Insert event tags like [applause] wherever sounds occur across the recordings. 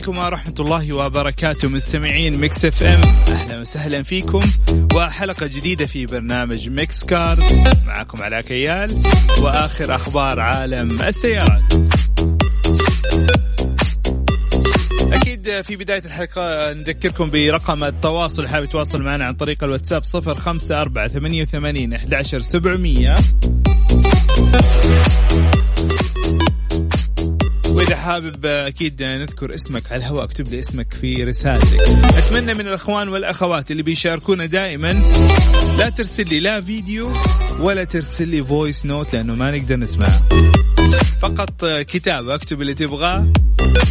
عليكم ورحمة الله وبركاته. مستمعين Mix FM أهلا وسهلا فيكم. وحلقة جديدة في برنامج Mix Cars معكم علاء كيال. وآخر أخبار عالم السيارات. أكيد في بداية الحلقة نذكركم برقم التواصل. حابب يتواصل معنا عن طريق الواتساب 054 88 11700 إذا حابب آه، أكيد آه، نذكر اسمك على الهواء اكتب لي اسمك في رسالتك. أتمنى من الأخوان والأخوات اللي بيشاركونا دائما لا ترسل لي لا فيديو ولا ترسل لي voice note لأنه ما نقدر نسمع فقط آه، كتابة أكتب اللي تبغاه.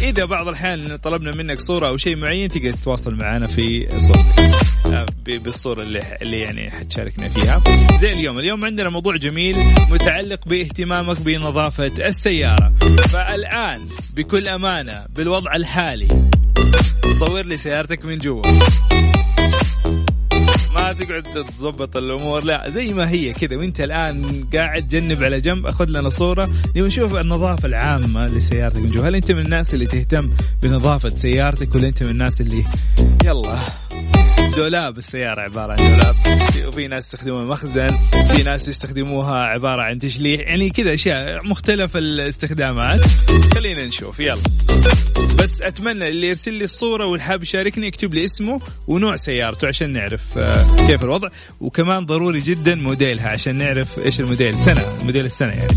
إذا بعض الاحيان طلبنا منك صورة أو شيء معين تقدر تتواصل معنا في صورتك. آه، بالصورة اللي اللي يعني حتشاركنا فيها. زي اليوم اليوم عندنا موضوع جميل متعلق باهتمامك بنظافة السيارة. فالآن بكل أمانة بالوضع الحالي صور لي سيارتك من جوا. ما تقعد تظبط الأمور. لا زي ما هي كذا. وأنت الآن قاعد جنب على جنب أخذ لنا صورة. نشوف النظافة العامة لسيارتك. من جوا هل أنت من الناس اللي تهتم بنظافة سيارتك ولا أنت من الناس اللي يلا. دولاب السيارة عبارة عن دولاب. وفي ناس يستخدموها مخزن في ناس يستخدموها عبارة عن تشليح. يعني كذا أشياء مختلف الاستخدامات. خلينا نشوف يلا. بس أتمنى اللي يرسل لي الصورة والحاب يشاركني يكتب لي اسمه ونوع سيارته عشان نعرف آه، كيف الوضع. وكمان ضروري جدا موديلها عشان نعرف إيش الموديل. سنة موديل السنة يعني.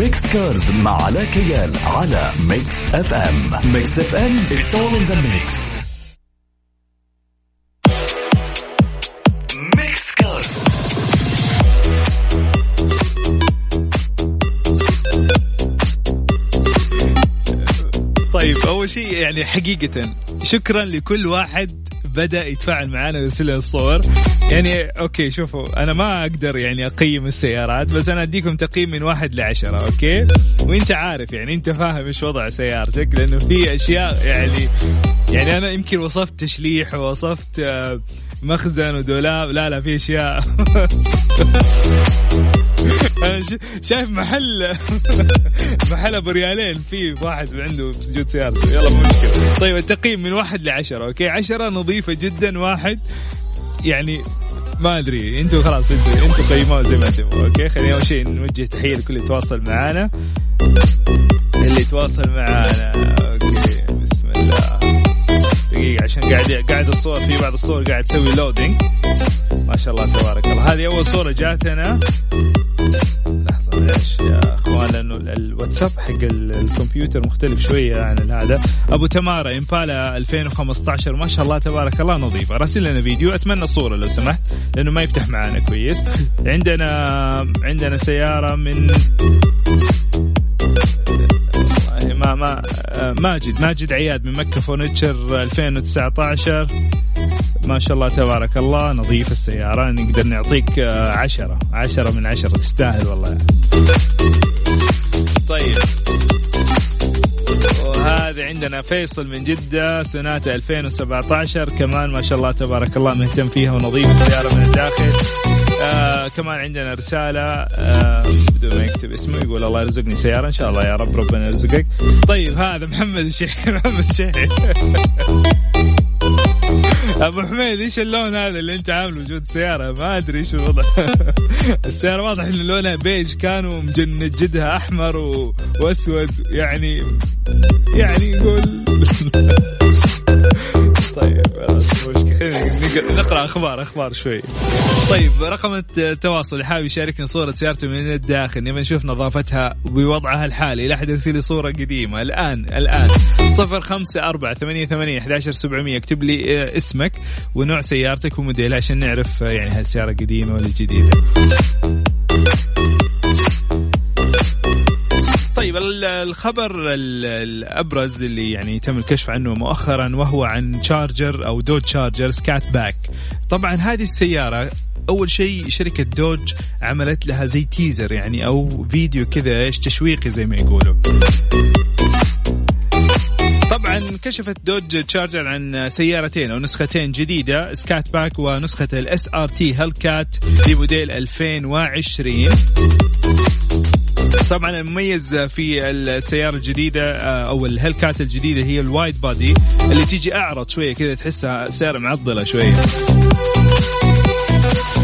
Mix Cars مع علاء كيال على Mix FM. Mix FM all in the mix. Mix Cars. طيب أول شيء يعني حقيقة شكرا لكل واحد بدأ يتفاعل معنا ويرسل لنا الصور. يعني okay شوفوا أنا ما أقدر يعني أقيم السيارات بس أنا أديكم تقييم من واحد لعشرة okay؟ وأنت عارف يعني أنت فاهم إيش وضع سيارتك لأنه في أشياء يعني يعني أنا يمكن وصفت تشليح ووصفت آه، مخزن ودولاب. لا لا في أشياء. [laughs] شايف محل. [laughs] محل أبو ريالين. في واحد عنده سجود سيارته. يلا مو مشكلة. طيب التقييم من واحد لعشرة. okay عشرة نظيفة جدا واحد. يعني ما أدري. أنتوا خلاص أنتوا أنتوا قيموها زي ما تبغوا okay خلينا أول شيء نوجه تحية لكل اللي يتواصل معانا. اللي يتواصل معانا. دقيقة عشان قاعد قاعد الصور في بعض الصور قاعد تسوي لودينج ما شاء الله تبارك الله. هذه أول صورة جاتنا. لحظة معلش يا أخوان؟ لأنه الواتساب حق الكمبيوتر مختلف شوية عن هذا. أبو تمارا إمبالا 2015 ما شاء الله تبارك الله نظيفة. راسل لنا فيديو أتمنى صوره لو سمحت لأنه ما يفتح معنا كويس. عندنا عندنا سيارة من ما ما ماجد ماجد عياد من مكة فورنتشر 2019 ما شاء الله تبارك الله نظيف السيارة نقدر نعطيك عشرة عشرة من عشرة. تستاهل والله. طيب. وهذا عندنا فيصل من جدة سناتا 2017 كمان ما شاء الله تبارك الله مهتم فيها ونظيف السيارة من الداخل. آه كمان عندنا رسالة آه بدون ما يكتب اسمه يقول الله يرزقني سيارة إن شاء الله يا رب ربنا يرزقك. طيب هذا محمد الشيخ [laughs] محمد الشيخ. أبو حميد إيش اللون هذا اللي أنت عامله؟ وجود سيارة ما أدري إيش الوضع. [laughs] السيارة واضح إن لونها بيج كان ومجندجدها أحمر و... وأسود يعني يعني يقول [laughs] طيب خلينا نقرأ أخبار أخبار شوي. طيب رقم التواصل. اللي حابب يشاركني صورة سيارته من الداخل. نبي نشوف نظافتها بوضعها الحالي. لا أحد يرسل لي صورة قديمة. الآن الآن. صفر خمسة أربعة ثمانية ثمانية أحد عشر سبعمية. اكتب لي آه، اسمك ونوع سيارتك وموديلها عشان نعرف آه، يعني هل سيارة قديمة ولا جديدة. طيب الخبر الأبرز اللي يعني تم الكشف عنه مؤخرا وهو عن Charger أو Dodge Charger Scat Pack. طبعا هذه السيارة أول شيء شركة Dodge عملت لها زي teaser يعني أو فيديو كذا إيش تشويقي زي ما يقولوا. طبعا كشفت Dodge Charger عن سيارتين أو نسختين جديدة Scat Pack ونسخة ال SRT Hellcat لموديل 2020 طبعا المميز في السيارة الجديدة آه، أو ال Hellcat الجديدة هي ال wide body اللي تيجي أعرض شوية كذا تحسها سياره معضلة شوية.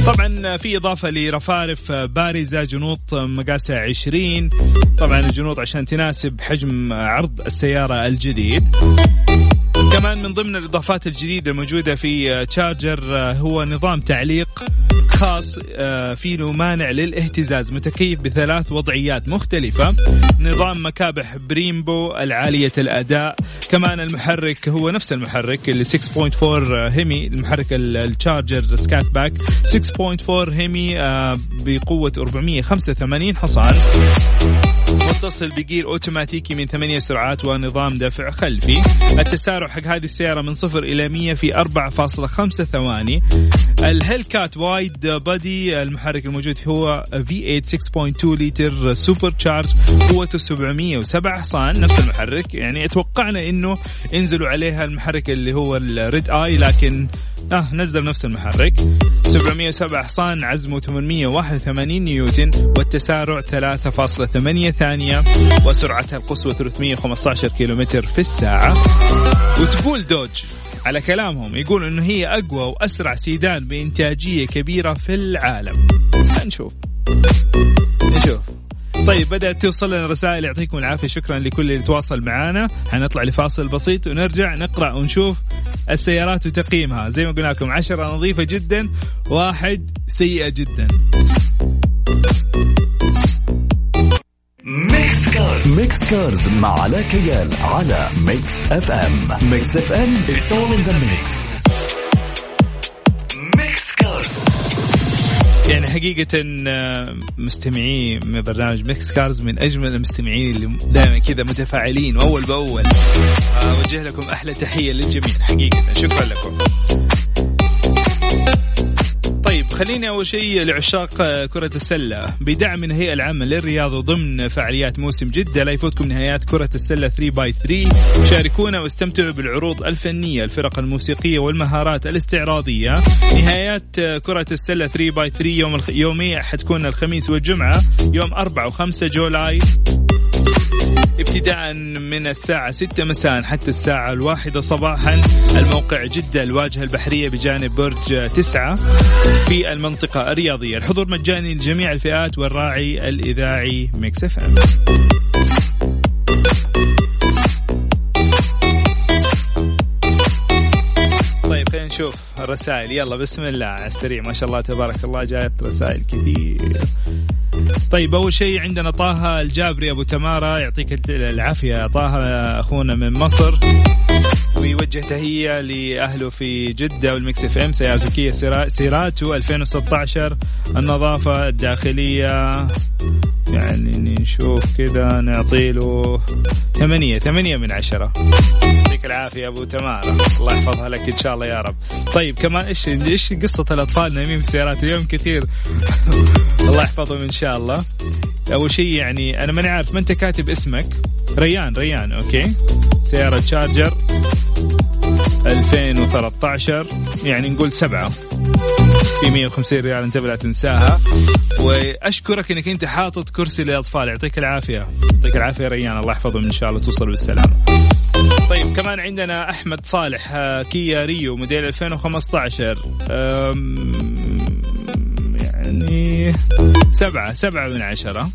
طبعا في إضافة لرفارف بارزة جنوط مقاسها 20 طبعا الجنوط عشان تناسب حجم عرض السيارة الجديد. كمان من ضمن الإضافات الجديدة الموجوده في تشارجر هو نظام تعليق خاص آه، فيه مانع للاهتزاز متكيف بثلاث وضعيات مختلفة. نظام مكابح Brembo العالية الأداء. كمان المحرك هو نفس المحرك اللي 6.4 HEMI المحرك ال Charger Scat Pack 6.4 HEMI آه، بقوة 485 حصان. متصل بجير أوتوماتيكي من ثمانية سرعات ونظام دفع خلفي. التسارع حق هذه السيارة من صفر إلى 100 في 4.5 ثواني. ال Hellcat wide body المحرك الموجود هو V8 6.2 لتر supercharged قوته 707 حصان نفس المحرك. يعني توقعنا إنه ينزلوا عليها المحرك اللي هو ال Redeye لكن آه نزل نفس المحرك. 707 حصان عزمه 881 نيوتن والتسارع 3.8 ثانية وسرعتها القصوى 315 كيلومتر في الساعة. وتقول Dodge على كلامهم يقول إنه هي أقوى وأسرع سيدان بإنتاجية كبيرة في العالم. نشوف. نشوف. طيب بدأت توصل لنا رسائل. يعطيكم العافية. شكرا لكل اللي تواصل معنا حنطلع لفاصل بسيط ونرجع نقرأ ونشوف السيارات وتقييمها. زي ما قلنا لكم عشرة نظيفة جدا واحد سيئة جدا. Mix Cars Mix Cars مع علاء كيال على Mix FM Mix FM it's all in the mix. يعني حقيقة آه، مستمعي من برنامج Mix Cars من أجمل المستمعين اللي دائما كذا متفاعلين وأول بأول. أوجه لكم أحلى تحية للجميع حقيقة. شكرا لكم. خليني أول شيء لعشاق كرة السلة. بدعم من الهيئة العامة للرياضة ضمن فعاليات موسم جدة لا يفوتكم نهايات كرة السلة 3 by 3 شاركونا واستمتعوا بالعروض الفنية الفرق الموسيقية والمهارات الاستعراضية. نهايات كرة السلة 3 by 3 يوم الخ... يوميا حتكون الخميس والجمعة يوم 4 و5 July. ابتداء من الساعة 6 مساء حتى الساعة الواحدة صباحا. الموقع جدة الواجهة البحرية بجانب برج 9 في المنطقة الرياضية. الحضور مجاني لجميع الفئات والراعي الإذاعي Mix FM. طيب خلينا نشوف الرسائل. يلا بسم الله. على السريع. ما شاء الله تبارك الله جاءت رسائل كثير. طيب أول شيء عندنا طه الجابري أبو تمارة يعطيك العافية. طه أخونا من مصر. ويوجه تحية لأهله في جدة وال Mix FM سيارة Kia Cerato 2016 النظافة الداخلية. يعني نشوف كذا نعطي له ثمانية ثمانية من عشرة. يعطيك العافية أبو تمارة. الله يحفظها لك إن شاء الله يا رب. طيب كمان إيش إيش قصة الأطفال نايمين في السيارات؟ اليوم كثير. الله يحفظهم إن شاء الله. أول شيء يعني أنا ماني عارف ما أنت كاتب اسمك؟ ريان ريان okay. سيارة شارجر 2013 يعني نقول سبعة. في 150 ريال انتبه لا تنساها. وأشكرك إنك أنت حاطط كرسي للأطفال. يعطيك العافية. يعطيك العافية ريان. الله يحفظهم إن شاء الله توصل بالسلامة. طيب كمان عندنا أحمد صالح كيا ريو موديل 2015 يعني سبعة سبعة من عشرة.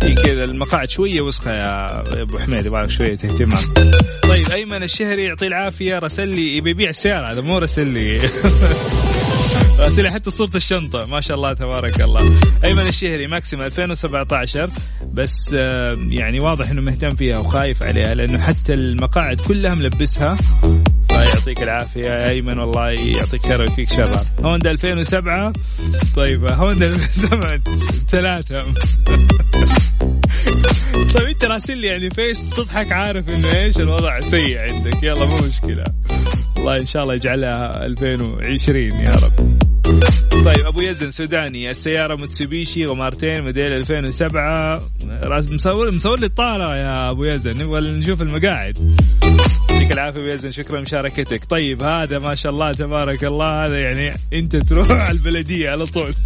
في كذا المقاعد شوية وسخة يا أبو حميد. يبغى شوية اهتمام. طيب أيمن الشهري يعطيه العافية. رسل لي يبي يبيع السيارة هذا مو رسل لي. [laughs] راسل حتى صورة الشنطة. ما شاء الله تبارك الله. أيمن الشهري ماكسيم 2017 بس يعني واضح أنه مهتم فيها وخايف عليها لأنه حتى المقاعد كلها ملبسها. يعطيك العافية. يا أيمن والله يعطيك خير ويفيك شر. هوندا 2007 طيب هوندا 2007 ثلاثة. [laughs] طيب أنت راسل لي يعني face تضحك عارف إنه إيش الوضع سيء عندك. يلا مو مشكلة. الله إن شاء الله يجعلها 2020 يا رب. طيب أبو يزن سوداني السيارة موتسوبيشي غمارتين موديل 2007 راس مصور مصور لي الطارة يا أبو يزن نبغى نشوف المقاعد. يعطيك العافية أبو يزن شكرا لمشاركتك. طيب هذا ما شاء الله تبارك الله هذا يعني أنت تروح [laughs] على البلدية على طول. [laughs]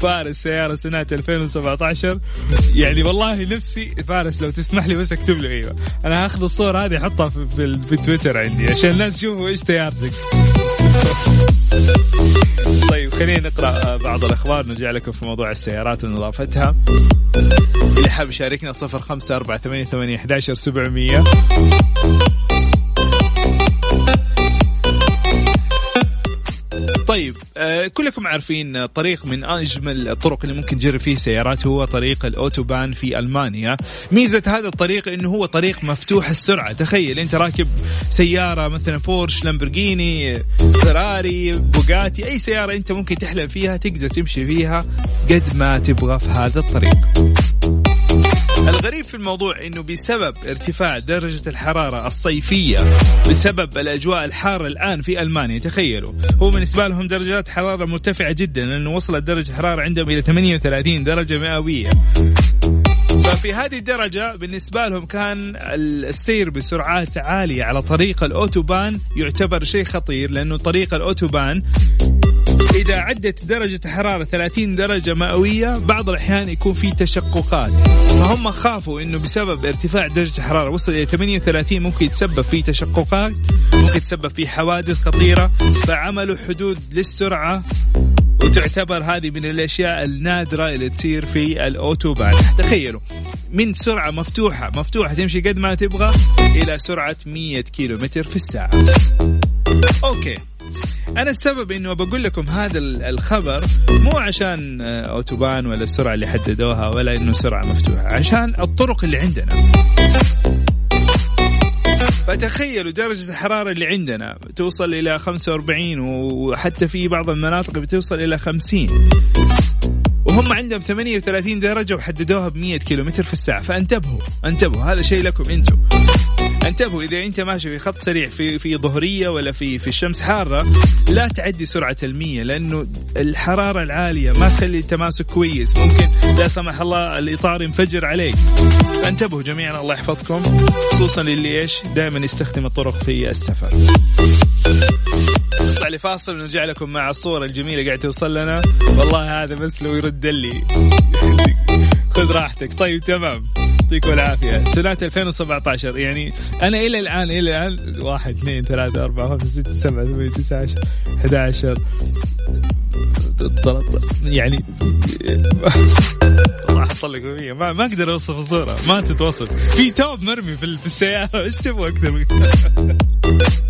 فارس سيارة سنة 2017 يعني والله نفسي فارس لو تسمح لي بس اكتب لي أيوه. أنا هاخذ الصور هذه أحطها في, في, في تويتر عندي عشان الناس يشوفوا إيش سيارتك. طيب خلينا نقرأ بعض الأخبار. نرجع لكم في موضوع السيارات ونظافتها اللي حاب يشاركنا صفر خمسة أربعة ثمانية ثمانية أحداشر سبعمية. طيب آه كلكم عارفين طريق من أجمل الطرق اللي ممكن تجرب فيه سيارات هو طريق الأوتوبان في ألمانيا. ميزة هذا الطريق إنه هو طريق مفتوح السرعة. تخيل أنت راكب سيارة مثلا بورش لامبرجيني فيراري بوغاتي أي سيارة أنت ممكن تحلم فيها تقدر تمشي فيها قد ما تبغى في هذا الطريق. الغريب في الموضوع إنه بسبب ارتفاع درجة الحرارة الصيفية بسبب الأجواء الحارة الآن في ألمانيا تخيلوا. هو بالنسبة لهم درجات حرارة مرتفعة جدا لأنه وصلت درجة الحرارة عندهم إلى 38 درجة مئوية. ففي هذه الدرجة بالنسبة لهم كان السير بسرعات عالية على طريق الأوتوبان يعتبر شيء خطير لأنه طريق الأوتوبان إذا عدت درجة حرارة 30 درجة مئوية بعض الأحيان يكون في تشققات. فهم خافوا أنه بسبب ارتفاع درجة الحرارة وصل إلى 38 ممكن يتسبب في تشققات ممكن يتسبب في حوادث خطيرة. فعملوا حدود للسرعة وتعتبر هذه من الأشياء النادرة اللي تصير في الأوتوبان. تخيلوا من سرعة مفتوحة مفتوحة تمشي قد ما تبغى إلى سرعة 100 كيلو متر في الساعة. أوكي. أنا السبب إنه بقول لكم هذا الخبر مو عشان أوتوبان ولا السرعة اللي حددوها ولا إنه سرعة مفتوحة عشان الطرق اللي عندنا. فتخيلوا درجة الحرارة اللي عندنا توصل إلى 45 وحتى في بعض المناطق بتوصل إلى 50 وهم عندهم 38 درجة وحددوها ب 100 كيلومتر في الساعة. فانتبهوا انتبهوا هذا شيء لكم أنتم. انتبهوا إذا أنت ماشي في خط سريع في في ظهرية ولا في في الشمس حارة لا تعدي سرعة المية لأنه الحرارة العالية ما تخلي التماسك كويس. ممكن لا سمح الله الإطار ينفجر عليك. انتبهوا جميعا الله يحفظكم خصوصا اللي إيش؟ دائما يستخدم الطرق في السفر. نطلع لفاصل ونرجع لكم مع الصورة الجميلة قاعد توصل لنا. والله هذا بس لو يرد لي. [laughs] خذ راحتك. طيب تمام. يعطيكم العافية. سنة 2017 يعني أنا إلى الآن إلى الآن واحد اثنين ثلاثة أربعة خمسة ستة سبعة ثمانية تسعة عشر 11 يعني [laughs] أحط لك ما ما أقدر أوصف الصورة. ما تتوصف. في توب مرمي في السيارة. إيش تبغى أكثر؟ [laughs]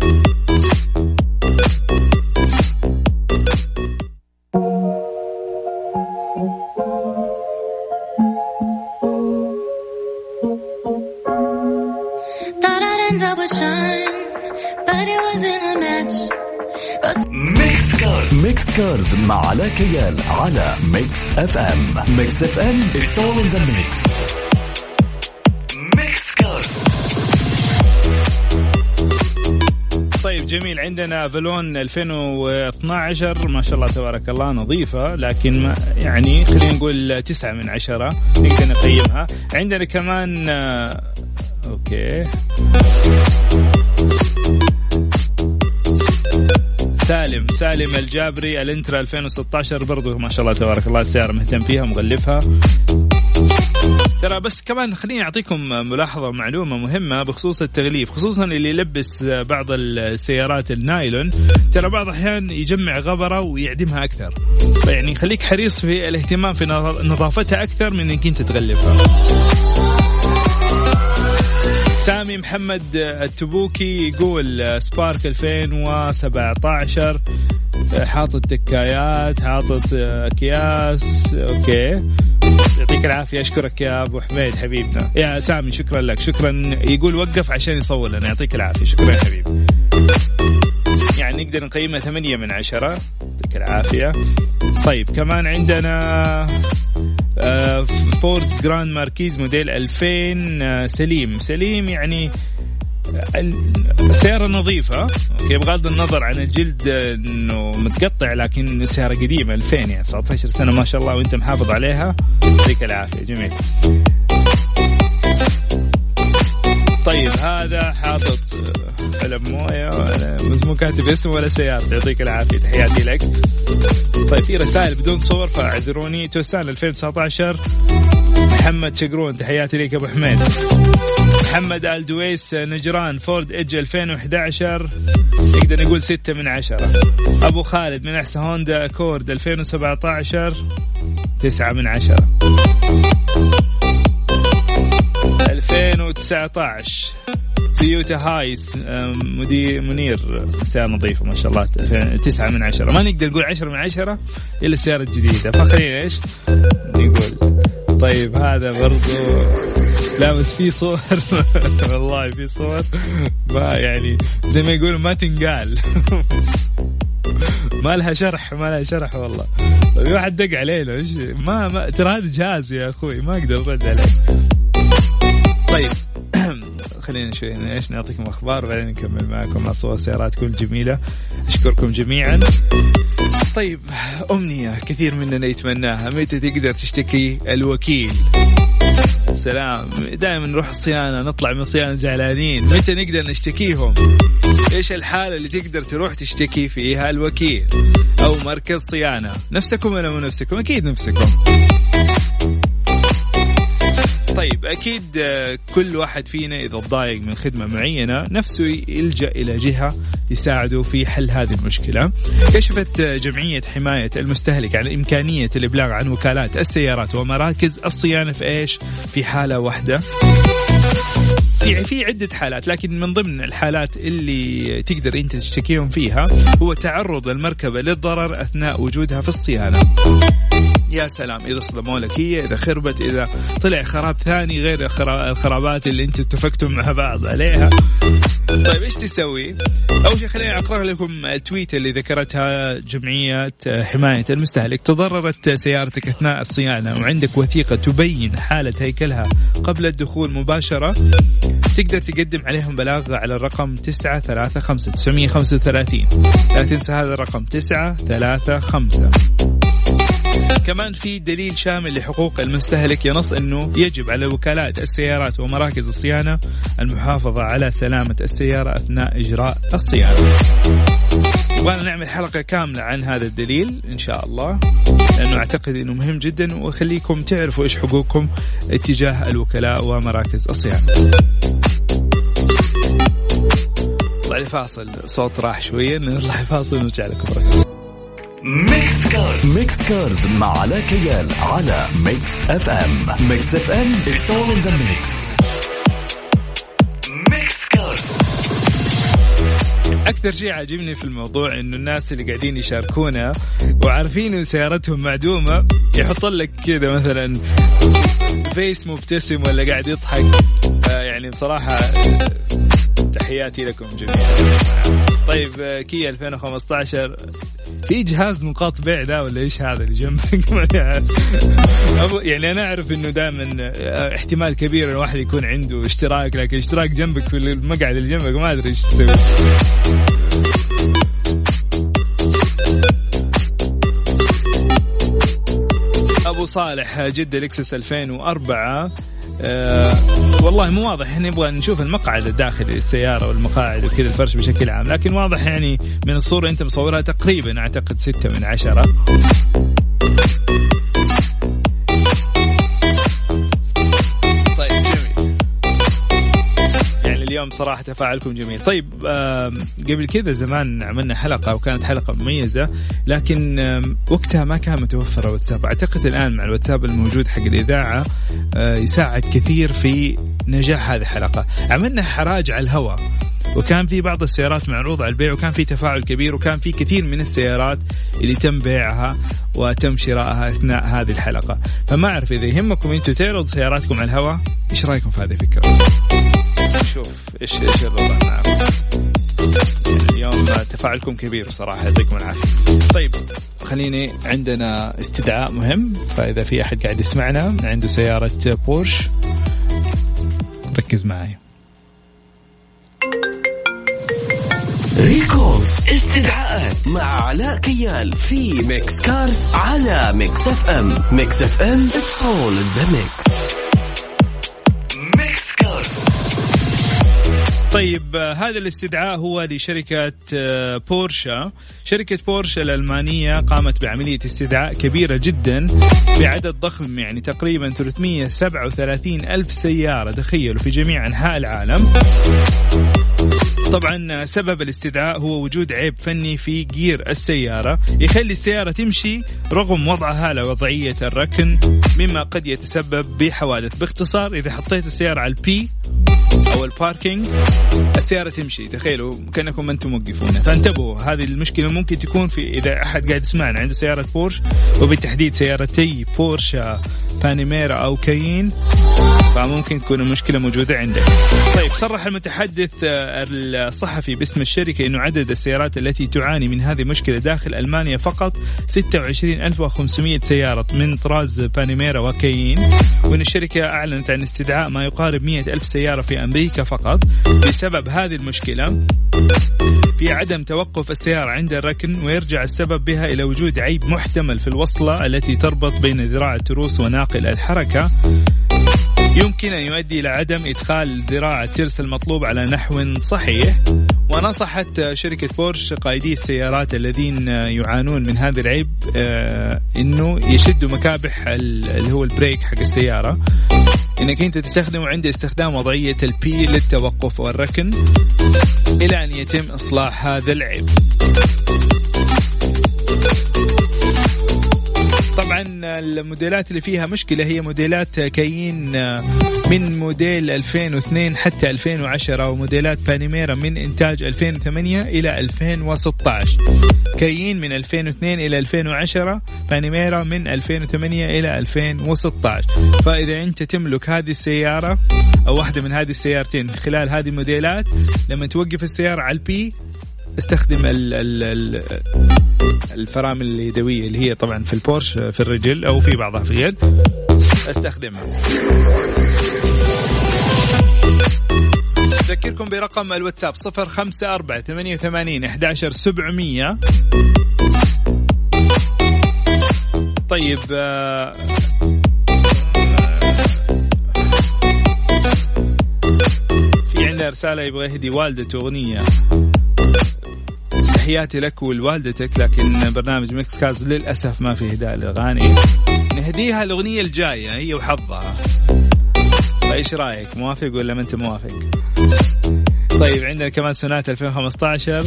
مع علاء كيال على ميكس اف ام ميكس اف ام it's all in the mix. Mix Cars طيب جميل. عندنا أفالون 2012 ما شاء الله تبارك الله نظيفة لكن ما يعني خلينا نقول تسعة من عشرة نقدر نقيمها عندنا كمان آه، okay. سالم سالم الجابري إلنترا 2016 برضو ما شاء الله تبارك الله السيارة مهتم فيها مغلفها ترى بس كمان خليني أعطيكم ملاحظة معلومة مهمة بخصوص التغليف خصوصا اللي يلبس بعض السيارات النايلون. ترى بعض الاحيان يجمع غبرة ويعدمها أكثر. فيعني خليك حريص في الاهتمام في نظافتها أكثر من إنك أنت تغلفها. سامي محمد التبوكي يقول سبارك 2017 حاطط تكايات حاطط أكياس أوكي. يعطيك العافية أشكرك يا أبو حميد حبيبنا. يا سامي شكرا لك شكرا. يقول وقف عشان يصور لنا يعطيك العافية شكرا يا حبيبي. يعني نقدر نقيمها ثمانية من عشرة يعطيك العافية. طيب كمان عندنا فورد جراند ماركيز موديل 2000 سليم. سليم يعني السيارة نظيفة okay بغض النظر عن الجلد إنه متقطع لكن السيارة قديمة 2000 يعني 19 سنة ما شاء الله وأنت محافظ عليها. يعطيك العافية جميل. طيب هذا حاطط علم مويه بس مو كاتب اسمه ولا سيارته يعطيك العافية. تحياتي لك. طيب في رسائل بدون صور فاعذروني. توسان 2019 محمد شقرون تحياتي لك أبو حميد. محمد ال دويس نجران فورد إيدج 2011 نقدر نقول 6 من 10 أبو خالد من أحسن هوندا اكورد 2017 9 من 10 2019 تويوتا هايس مدير منير سيارة نظيفة ما شاء الله تسعة من عشرة. ما نقدر نقول عشرة من عشرة إلا السيارة الجديدة فخلينا إيش؟ نقول طيب هذا برضو لا بس في صور. [laughs] والله في صور. ما يعني زي ما يقولوا ما تنقال. [laughs] ما لها شرح ما لها شرح والله. في واحد دق علينا إيش؟ ما, ما ترى هذا جهاز يا أخوي ما أقدر أرد عليه. طيب. خلينا شوي إيش نعطيكم أخبار وبعدين نكمل معكم مع صور سياراتكم الجميله أشكركم جميعا. طيب أمنية كثير مننا يتمناها. متى تقدر تشتكي الوكيل؟ سلام. دائما نروح الصيانة نطلع من الصيانة زعلانين. متى نقدر نشتكيهم؟ إيش الحالة اللي تقدر تروح تشتكي فيها الوكيل أو مركز صيانة؟ نفسكم ولا مو نفسكم؟ أكيد نفسكم. طيب أكيد آه، كل واحد فينا إذا تضايق من خدمة معينة نفسه يلجأ إلى جهة يساعده في حل هذه المشكلة. كشفت جمعية حماية المستهلك عن إمكانية الإبلاغ عن وكالات السيارات ومراكز الصيانة في إيش؟ في حالة واحدة في في عدة حالات لكن من ضمن الحالات اللي تقدر أنت تشتكيهم فيها هو تعرض المركبة للضرر أثناء وجودها في الصيانة. يا سلام إذا صدموا لك هي إذا خربت إذا طلع خراب ثاني غير الخرابات اللي أنتم اتفقتم مع بعض عليها. طيب إيش تسوي؟ أول شيء خليني أقرأ لكم التويته اللي ذكرتها جمعية حماية المستهلك. تضررت سيارتك أثناء الصيانه وعندك وثيقة تبين حالة هيكلها قبل الدخول مباشرة. تقدر تقدم عليهم بلاغ على الرقم 935 935 لا تنسى هذا الرقم 935 كمان في دليل شامل لحقوق المستهلك ينص إنه يجب على وكالات السيارات ومراكز الصيانة المحافظة على سلامة السيارة أثناء إجراء الصيانة. نبغى نعمل حلقة كاملة عن هذا الدليل إن شاء الله لأنه أعتقد إنه مهم جدا وأخليكم تعرفوا إيش حقوقكم اتجاه الوكلاء ومراكز الصيانة. طيب فاصل صوت راح شوية نطلع فاصل ونرجع لكم Mix Cars Mix Cars مع علاء كيال على Mix FM Mix FM it's all in the mix Mix Cars أكثر شيء عاجبني في الموضوع إنه الناس اللي قاعدين يشاركونا وعارفين إن سيارتهم معدومة يحط لك كذا مثلا فيس مبتسم ولا قاعد يضحك. يعني بصراحة تحياتي لكم جميعا. طيب كيا 2015 في جهاز نقاط بيع ذا ولا إيش هذا اللي جنبك؟ [laughs] يعني أنا أعرف إنه دائما احتمال كبير الواحد يكون عنده اشتراك لكن اشتراك جنبك في المقعد اللي جنبك ما أدري إيش تسوي. أبو صالح جدة لكسس 2004 أه والله مو واضح نبغى نشوف المقعد الداخلي للسيارة والمقاعد وكذا الفرش بشكل عام لكن واضح يعني من الصورة أنت مصورها تقريبا أعتقد ستة من عشرة. صراحة تفاعلكم جميل. طيب قبل كذا زمان عملنا حلقة وكانت حلقة مميزة لكن وقتها ما كان متوفر واتساب أعتقد الآن مع الواتساب الموجود حق الإذاعة آه، يساعد كثير في نجاح هذه الحلقة. عملنا حراج على الهواء وكان في بعض السيارات معروضة على البيع وكان في تفاعل كبير وكان في كثير من السيارات اللي تم بيعها وتم شرائها أثناء هذه الحلقة. فما أعرف إذا يهمكم أنتم تعرضوا سياراتكم على الهواء إيش رأيكم في هذه الفكرة؟ نشوف إيش إيش الوضع اليوم تفاعلكم كبير بصراحه يعطيكم العافية. طيب خليني عندنا استدعاء مهم فإذا في أحد قاعد يسمعنا عنده سيارة بورش ركز معي recalls استدعاءات مع علاء كيال في Mix Cars على Mix FM. Mix FM in the mix طيب هذا الاستدعاء هو لشركة بورشا شركة بورشا الألمانية قامت بعملية استدعاء كبيرة جدا بعدد ضخم يعني تقريبا 337 ألف سيارة. تخيلوا في جميع أنحاء العالم. طبعا سبب الاستدعاء هو وجود عيب فني في جير السيارة. يخلي السيارة تمشي رغم وضعها على وضعية الركن مما قد يتسبب بحوادث. باختصار إذا حطيت السيارة على ال P أو ال parking السيارة تمشي. تخيلوا كأنكم أنتم موقفين. فانتبهوا هذه المشكلة ممكن تكون في إذا أحد قاعد يسمعنا. عنده سيارة بورش وبالتحديد سيارتي بورشا بانيميرا أو كايين فممكن تكون المشكلة موجودة عندك. طيب صرح المتحدث الصحفي باسم الشركة أنه عدد السيارات التي تعاني من هذه المشكلة داخل ألمانيا فقط 26500 سيارة من طراز بانيميرا وكايين. وأن الشركة أعلنت عن استدعاء ما يقارب 100 ألف سيارة في أمريكا فقط بسبب هذه المشكلة. في عدم توقف السيارة عند الركن ويرجع السبب بها إلى وجود عيب محتمل في الوصلة التي تربط بين ذراع التروس وناقل الحركة. يمكن أن يؤدي إلى عدم إدخال ذراع الترس المطلوب على نحو صحيح. ونصحت شركة بورش قائدي السيارات الذين يعانون من هذا العيب آه، إنه يشدوا مكابح اللي هو ال brake حق السيارة. إنك أنت تستخدمه عند استخدام وضعية ال P للتوقف والركن إلى أن يتم إصلاح هذا العيب. طبعا الموديلات اللي فيها مشكلة هي موديلات كايين من موديل 2002 حتى 2010 وموديلات بانيميرا من إنتاج 2008 إلى 2016 كايين من 2002 إلى 2010 بانيميرا من 2008 إلى 2016 فإذا أنت تملك هذه السيارة أو واحدة من هذه السيارتين خلال هذه الموديلات لما توقف السيارة على ال P استخدم ال ال ال الفرامل اليدوية اللي هي طبعا في البورش في الرجل أو في بعضها في اليد. أستخدمها. أذكركم برقم الواتساب صفر خمسة أربعة ثمانية وثمانين أحد سبعمية. طيب آه، في عندنا رسالة يبغى يهدي والدته أغنية. تحياتي لك ولوالدتك لكن برنامج ميكس كاز للأسف ما في هداء للأغاني. نهديها الأغنية الجاية هي وحظها. إيش رأيك؟ موافق ولا ما أنت موافق؟ طيب عندنا كمان سنات 2015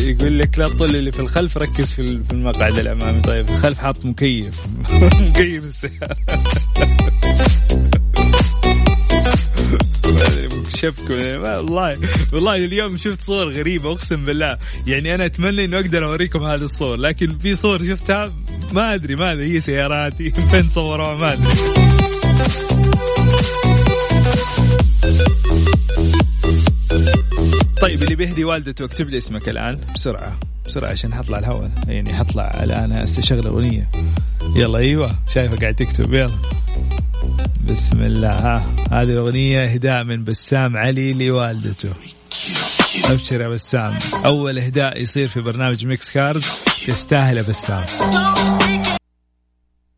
يقول لك لا تطل اللي في الخلف ركز في المقعد الأمامي. طيب الخلف حاط مكيف. [laughs] مكيف السيارة. شفكم والله والله اليوم شفت صور غريبة أقسم بالله. يعني أنا أتمنى إنه أقدر أوريكم هذه الصور لكن في صور شفتها ما أدري ما هي سياراتي [laughs] فين صوروها ما أدري. طيب اللي بيهدي والدته اكتب لي اسمك الآن. بسرعة بسرعة عشان حطلع الهواء. يعني حطلع الان استشغل أغنية. يلا أيوه شايفه قاعد تكتب يلا. بسم الله. ها هذه الأغنية إهداء من بسام علي لوالدته. أبشر يا بسام. أول إهداء يصير في برنامج Mix Cars تستاهل يا بسام.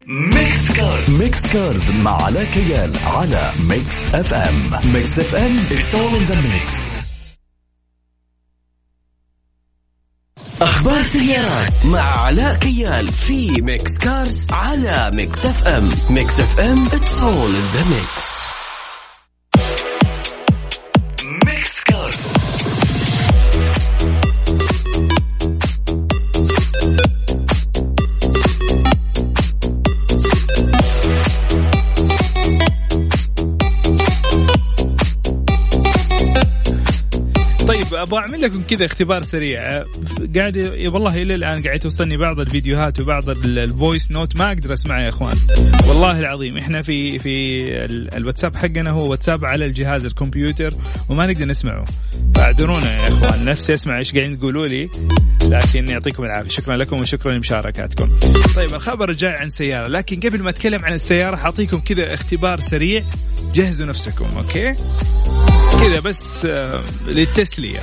Mix Cars. Mix Cars مع علاء كيال على Mix FM. Mix FM all in the mix. أخبار سيارات مع علاء كيال في Mix Cars على Mix FM Mix FM in the mix أبغى اعمل لكم كذا اختبار سريع. قاعد والله إلى الآن قاعد توصلني بعض الفيديوهات وبعض ال voice note ما أقدر اسمعها يا إخوان. والله العظيم إحنا في في الواتساب حقنا هو واتساب على الجهاز الكمبيوتر وما نقدر نسمعه. فاعذرونا يا إخوان نفسي أسمع إيش قاعدين تقولوا لي لكن يعطيكم العافية. شكرا لكم وشكرا لمشاركاتكم. طيب الخبر الجاي عن سيارة لكن قبل ما أتكلم عن السيارة حأعطيكم كذا اختبار سريع. جهزوا نفسكم أوكي؟ كذا بس آه، للتسلية.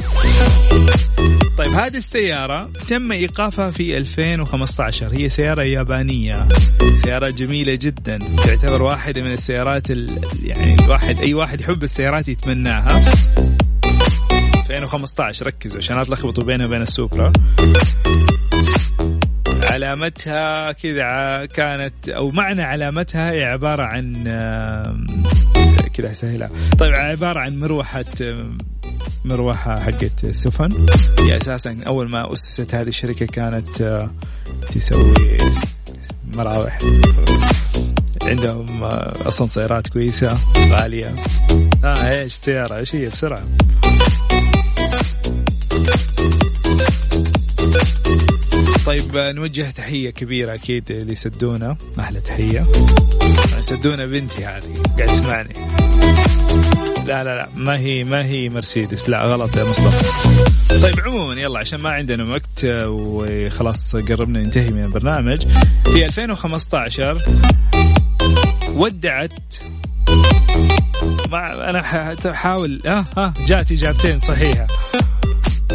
طيب هذه السيارة تم إيقافها في 2015 هي سيارة يابانية. سيارة جميلة جدا. تعتبر واحدة من السيارات يعني الواحد أي واحد يحب السيارات يتمناها. 2015 ركزوا عشان لا تلخبطوا بينها وبين السوبرا. علامتها كذا كانت أو معنى علامتها هي عبارة عن كذا اسهلها طيب عبارة عن مروحة مروحة حقت سفن هي أساسا أول ما أسست هذه الشركة كانت آه، تسوي مراوح. عندهم آه، أصلا سيارات كويسة غالية. آه إيش سياره إيش هي بسرعة؟ طيب نوجه تحية كبيرة أكيد لسدونة. أحلى تحية. سدونة بنتي هذه قاعد تسمعني. لا لا لا ما هي ما هي مرسيدس. لا غلط يا مصطفى. طيب عموما يلا عشان ما عندنا وقت وخلاص قربنا ننتهي من البرنامج. في 2015 ودعت ما أنا حاول آه ها جات إجابتين صحيحة.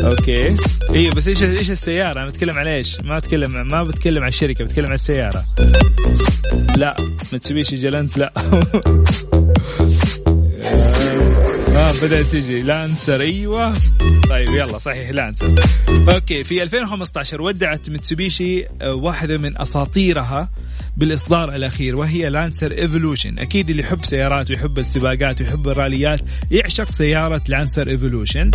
أوكي. أيوه بس إيش إيش السيارة؟ أنا بتكلم على إيش؟ ما بتكلم ما بتكلم عن الشركة بتكلم عن السيارة. لا. متسوبيشي جلنت؟ لا. [laughs] آه بدأت تجي. لانسر أيوه. طيب يلا صحيح لانسر أوكي في 2015 ودعت متسوبيشي آه، واحدة من أساطيرها بالإصدار الأخير وهي لانسر إيفولوشن. أكيد اللي يحب سيارات ويحب السباقات ويحب الراليات يعشق سيارة لانسر إيفولوشن.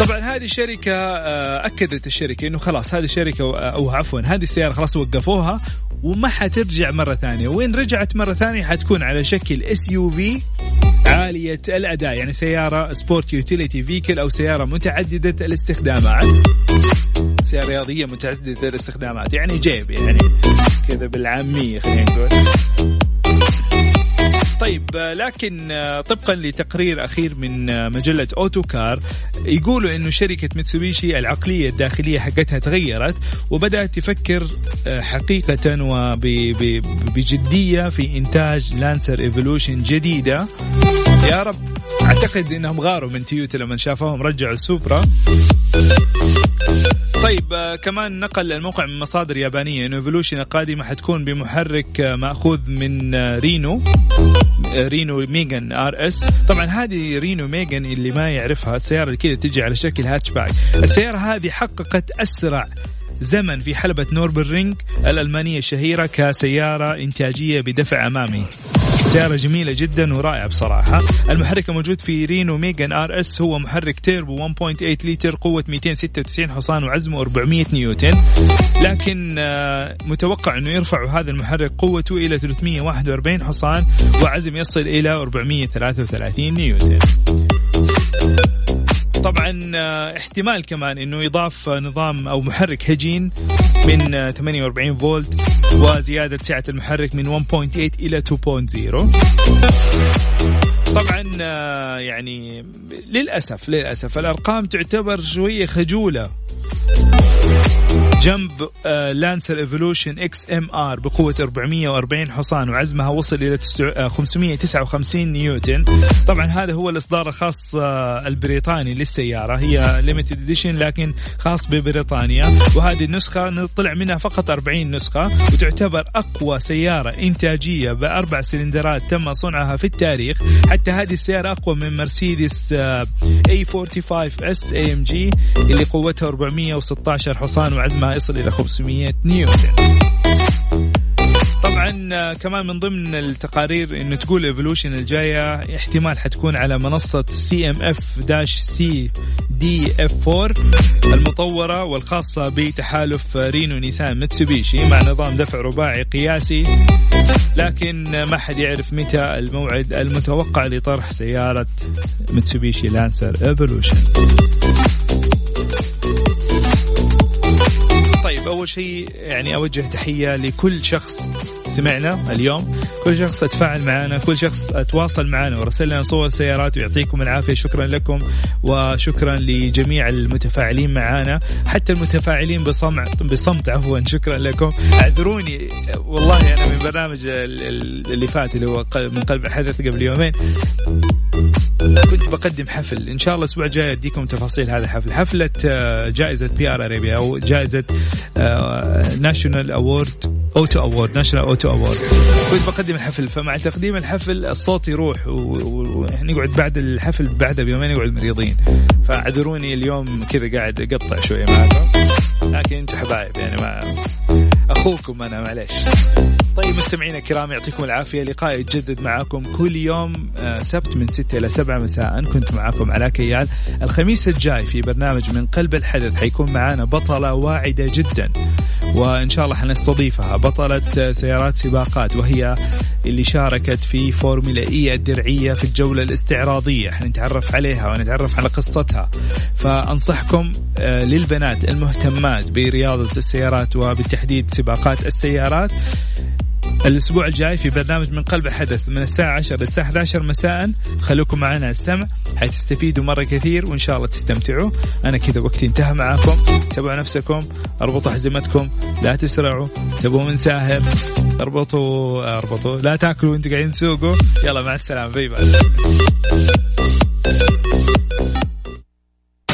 طبعا هذه الشركة آه، أكدت الشركة أنه خلاص هذه الشركة أو عفوا هذه السيارة خلاص وقفوها وما حترجع مرة ثانية. وإن رجعت مرة ثانية حتكون على شكل SUV عالية الأداء يعني سيارة sport utility vehicle أو سيارة متعددة الاستخدامات سيارة رياضية متعددة الاستخدامات. يعني جيب يعني كذا بالعامية خلينا نقول. طيب لكن طبقا لتقرير أخير من مجلة Autocar يقولوا إنه شركة متسوبيشي العقلية الداخلية حقتها تغيرت وبدأت تفكر حقيقة وبجديه في إنتاج لانسر إيفولوشن جديدة. يا رب أعتقد إنهم غاروا من تويوتا لما شافوهم رجعوا السوبرا. طيب آه كمان نقل الموقع من مصادر يابانية. إنه ايفولوشن القادمة حتكون بمحرك آه مأخوذ من آه رينو رينو ميجان RS. طبعا هذه رينو ميجان اللي ما يعرفها السيارة اللي كذا تجي على شكل هاتشباك السيارة هذه حققت أسرع زمن في حلبة نوربرينج الألمانية الشهيرة كسيارة إنتاجية بدفع أمامي. سيارة جميلة جدا ورائعة بصراحة. المحرك الموجود في رينو ميجان RS. هو محرك تيربو 1.8 لتر قوة 296 حصان وعزمه 400 نيوتن. لكن آه، متوقع إنه يرفع هذا المحرك قوته إلى 341 حصان وعزم يصل إلى 433 نيوتن. طبعا آه، احتمال كمان إنه يضاف نظام أو محرك هجين من 48 فولت وزيادة سعة المحرك من 1.8 إلى 2.0 طبعا آه، يعني للأسف للأسف الأرقام تعتبر شوية خجولة. جنب لانسر إيفولوشن X MR بقوة 440 حصان وعزمها وصل إلى 559 آه، نيوتن. طبعا هذا هو الإصدار الخاص آه، البريطاني للسيارة. هي limited edition لكن خاص ببريطانيا. وهذه النسخة طلع منها فقط 40 نسخة وتعتبر أقوى سيارة إنتاجية بأربع سلندرات تم صنعها في التاريخ. حتى هذه السيارة أقوى من مرسيدس A 45 S AMG اللي قوتها 416 حصان وعزمها يصل إلى 500 نيوتن. طبعا كمان من ضمن التقارير إنه تقول ايفولوشن الجاية احتمال حتكون على منصة CMF dash CD F 4 المطورة والخاصة بتحالف رينو نيسان متسوبيشي مع نظام دفع رباعي قياسي. لكن ما حد يعرف متى الموعد المتوقع لطرح سيارة متسوبيشي لانسر ايفولوشن أول شيء يعني أوجه تحية لكل شخص سمعنا اليوم. كل شخص أتفاعل معنا كل شخص أتواصل معنا ورسل لنا صور سيارات ويعطيكم العافية. شكرا لكم وشكرا لجميع المتفاعلين معنا. حتى المتفاعلين بصمت بصمت عفوا. شكرا لكم. اعذروني. والله أنا من برنامج اللي فات اللي هو من قلب الحدث قبل يومين. كنت بقدم حفل. إن شاء الله الأسبوع الجاي أديكم تفاصيل هذا الحفل. حفلة آه، جائزة PR Arabia أو جائزة National award auto award National Auto Award كنت بقدم الحفل. فمع تقديم الحفل الصوت يروح ونقعد بعد الحفل بعدها بيومين نقعد مريضين. فاعذروني اليوم كذا قاعد أقطع شوية معكم. لكن أنتم حبايب يعني مع أخوكم أنا معليش. طيب مستمعينا الكرام يعطيكم العافية. لقاء يتجدد معكم كل يوم آه، سبت من 6 إلى 7 مساء كنت معكم علاء كيال. الخميس الجاي في برنامج من قلب الحدث حيكون معانا بطلة واعدة جدا. وإن شاء الله حنستضيفها. بطلة سيارات سباقات وهي اللي شاركت في فورمولا إي الدرعية في الجولة الاستعراضية. حنتعرف عليها ونتعرف على قصتها. فأنصحكم آه، للبنات المهتمات برياضة السيارات وبالتحديد سباقات السيارات. الأسبوع الجاي في برنامج من قلب الحدث من الساعة 10 للساعه 11 مساء. خلوكم معنا السمع حتستفيدوا مرة كثير وإن شاء الله تستمتعوا. أنا كذا وقتي انتهى معاكم. تابعوا نفسكم اربطوا حزمتكم لا تسرعوا. تبغوا من ساهر اربطوا اربطوا. لا تاكلوا وأنتم قاعدين تسوقوا. يلا مع السلامة. باي باي.